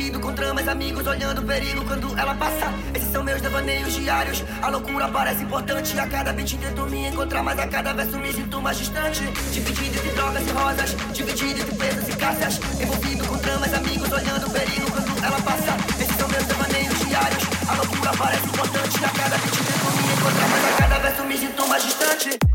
Envolvido com tramas, amigos olhando o perigo quando ela passa. Esses são meus devaneios diários. A loucura parece importante. A cada beat tento me encontrar, mas a cada verso me sinto mais distante. Dividido entre drogas e rosas, dividido entre presas e caças. Envolvido com tramas, amigos olhando o perigo quando ela passa. Esses são meus devaneios diários. A loucura parece importante. A cada beat tento me encontrar, mas a cada verso me sinto mais distante.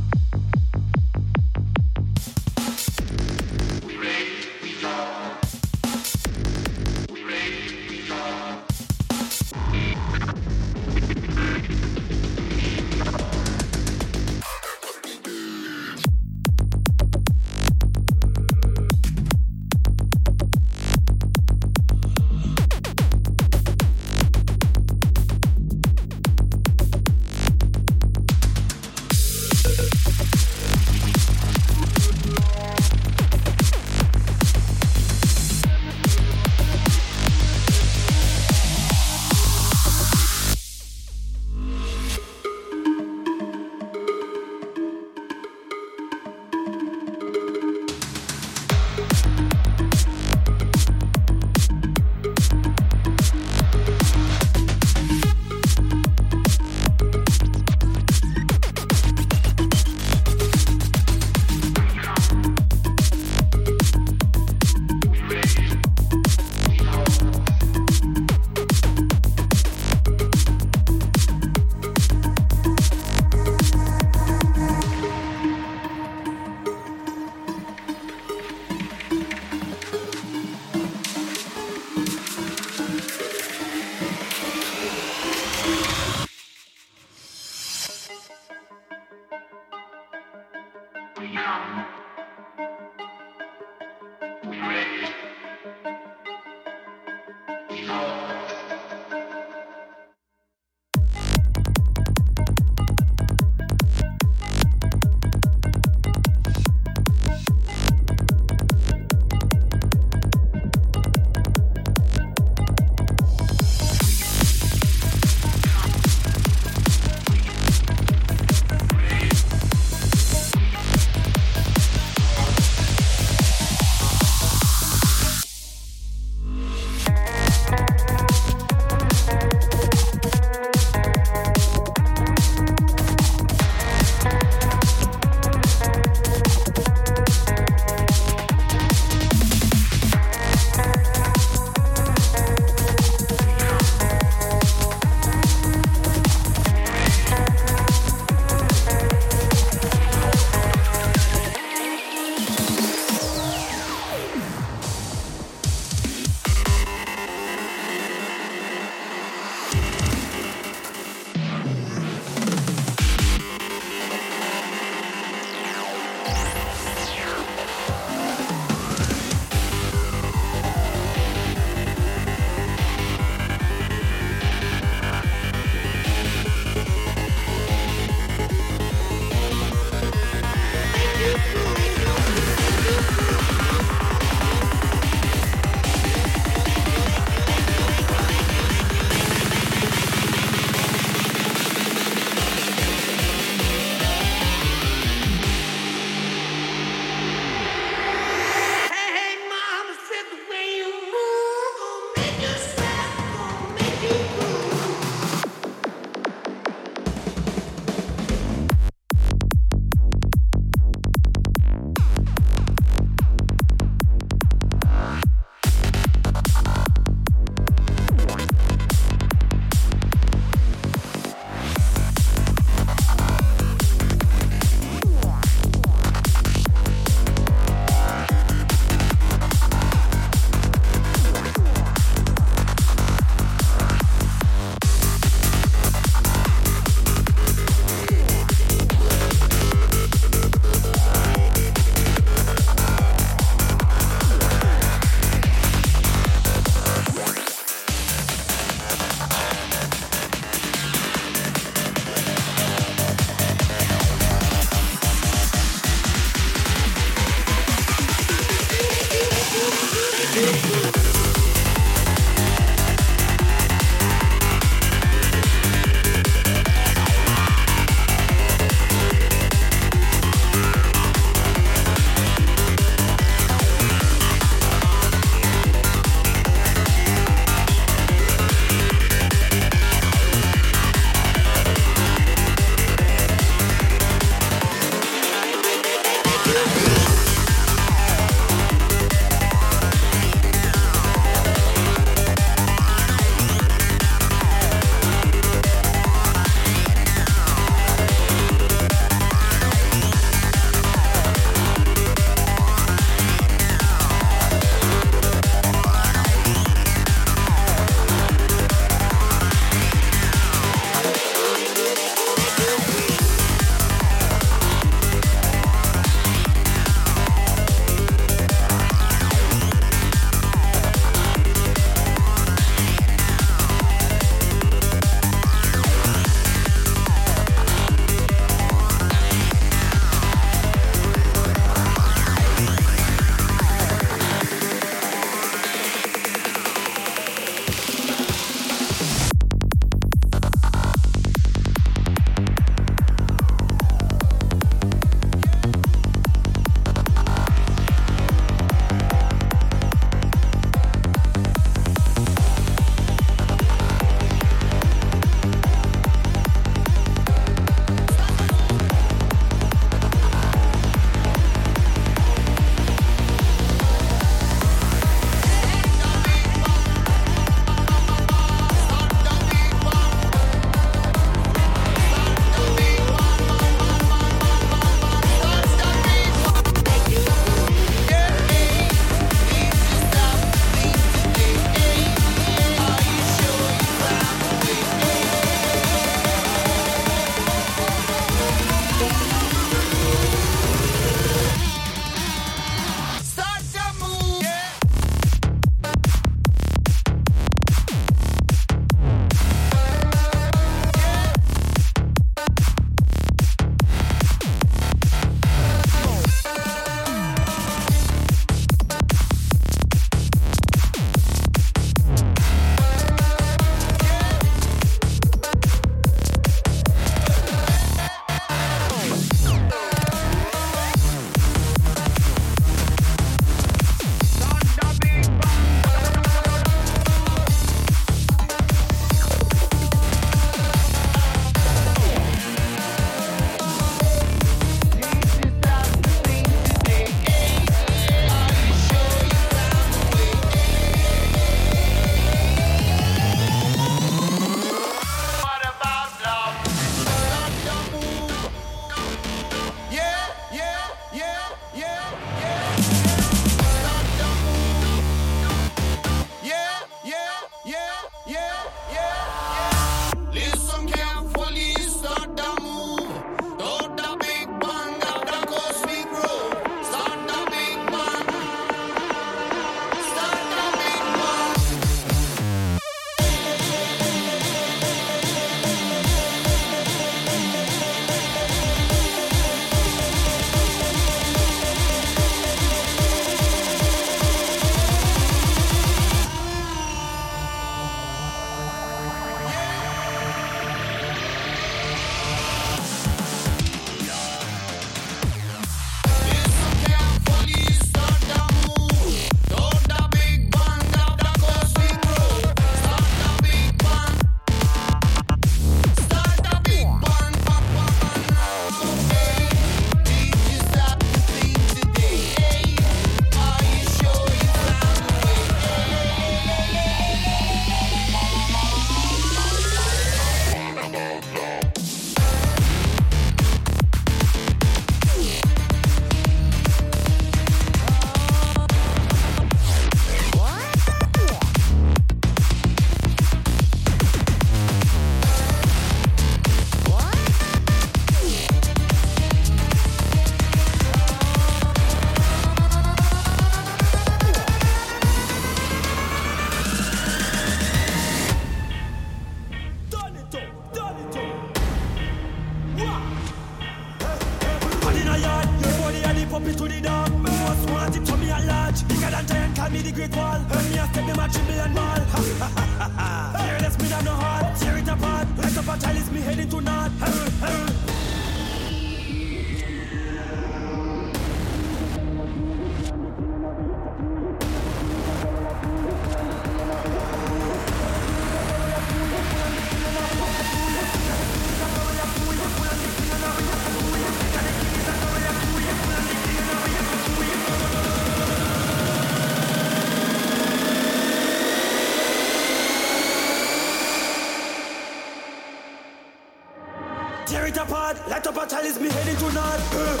A chalice, me heading to north.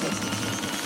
Resistance.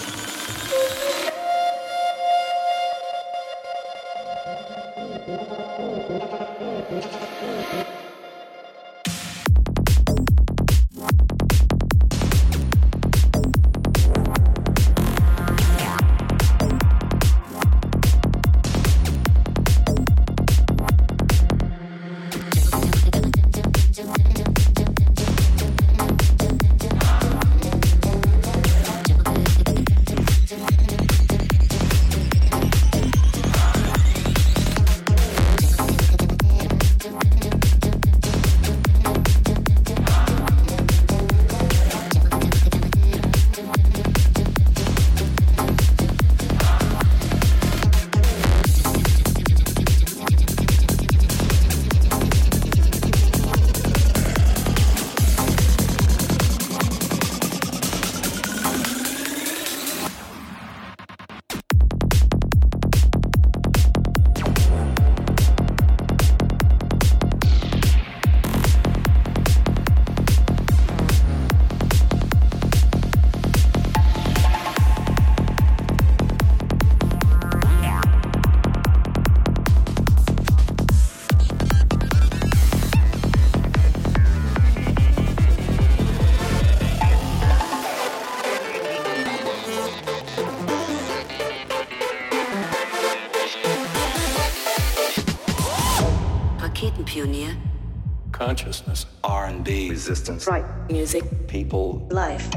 People. Life.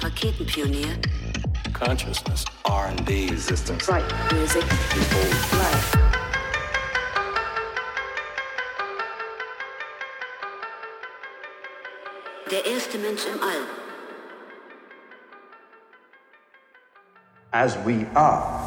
Raketenpionier. Consciousness. R&B. Resistance. Right. Music. People. Life. Der erste Mensch im All. As we are.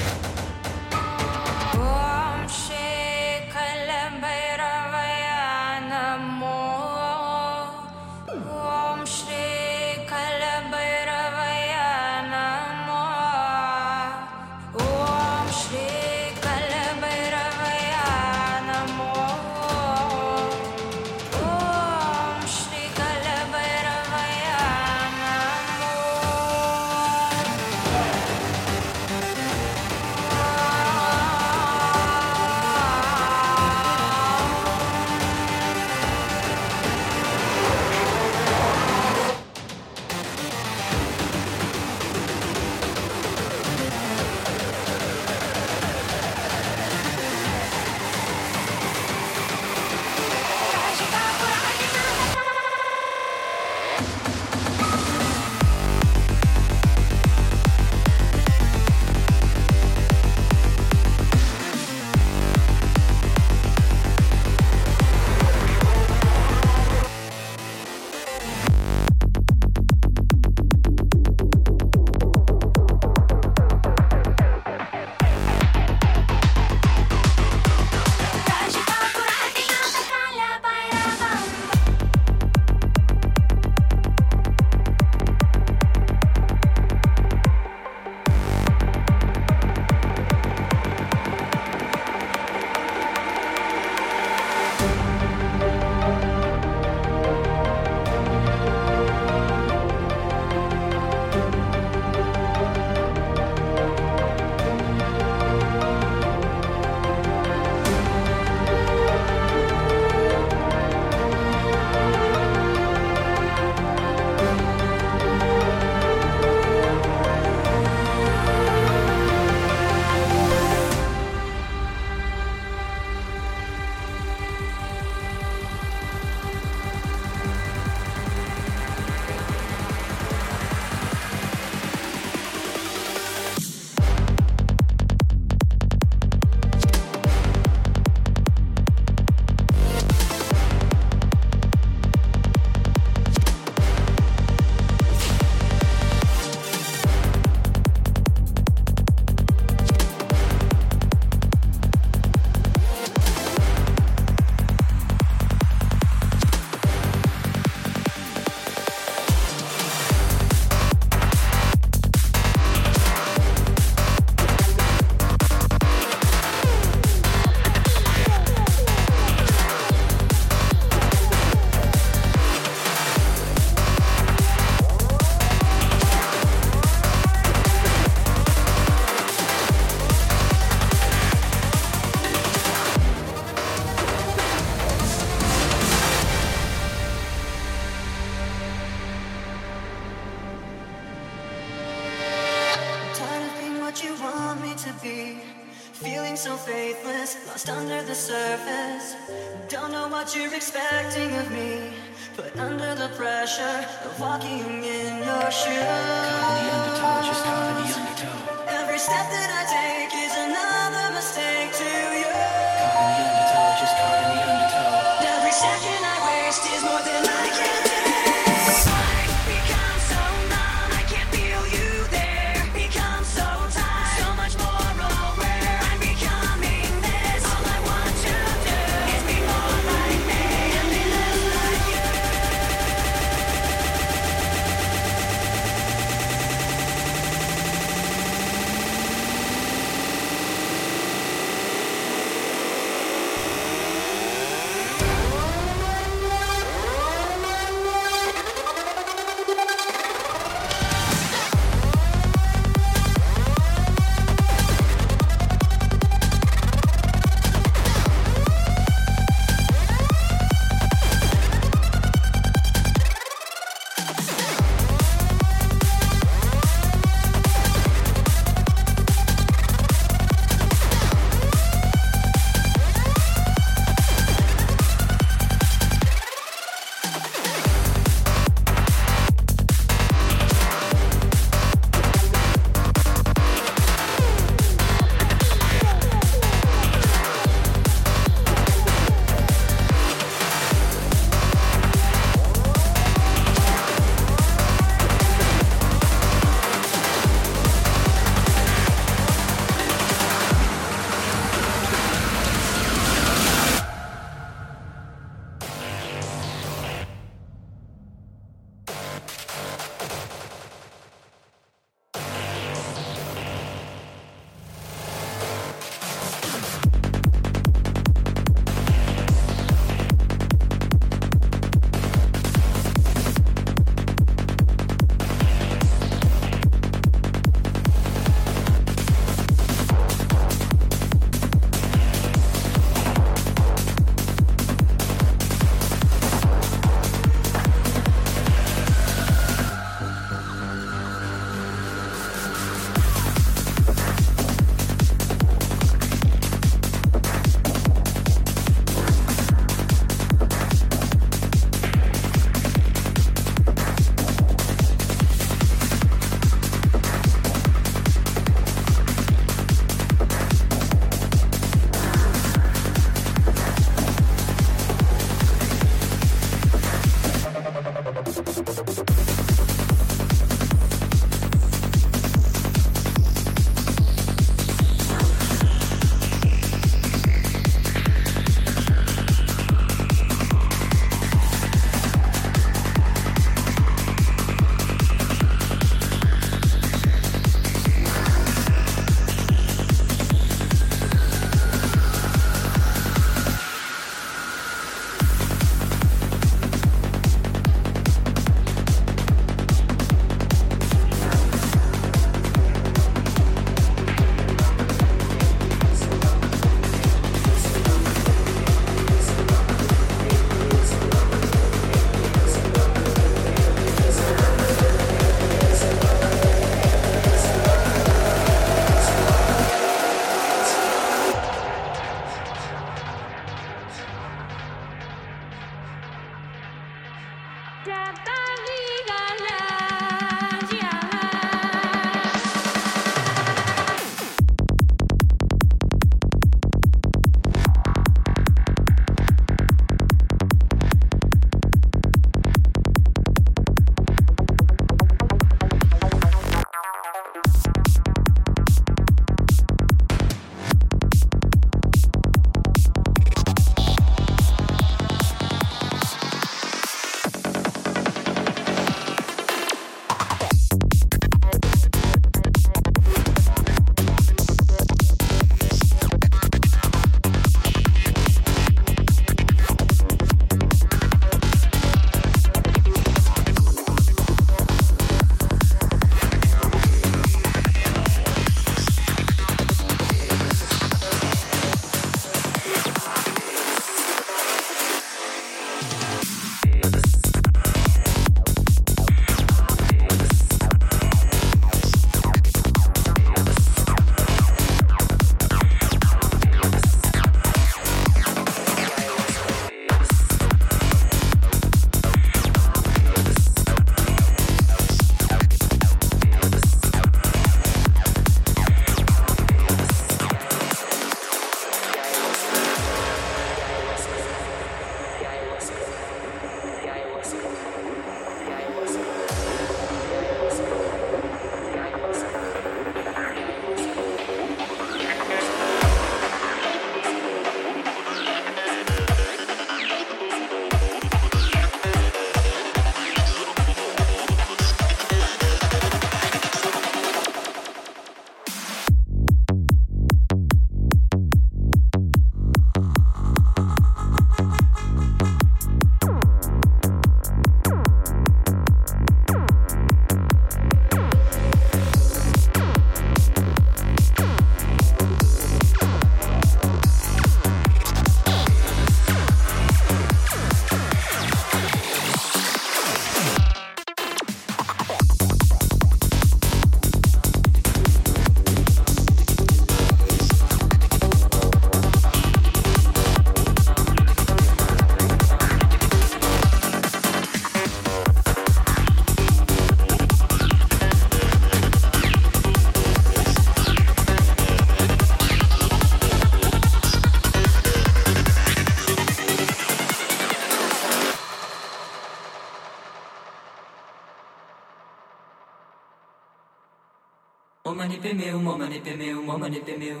pemeu, mama pemeu, mama ne pemeu.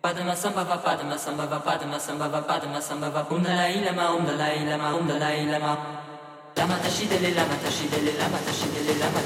Padma samba va padma samba va padma samba va padma samba va undalai lama undalai lama undalai lama. tashi dele lama tashidele lama tashidele lama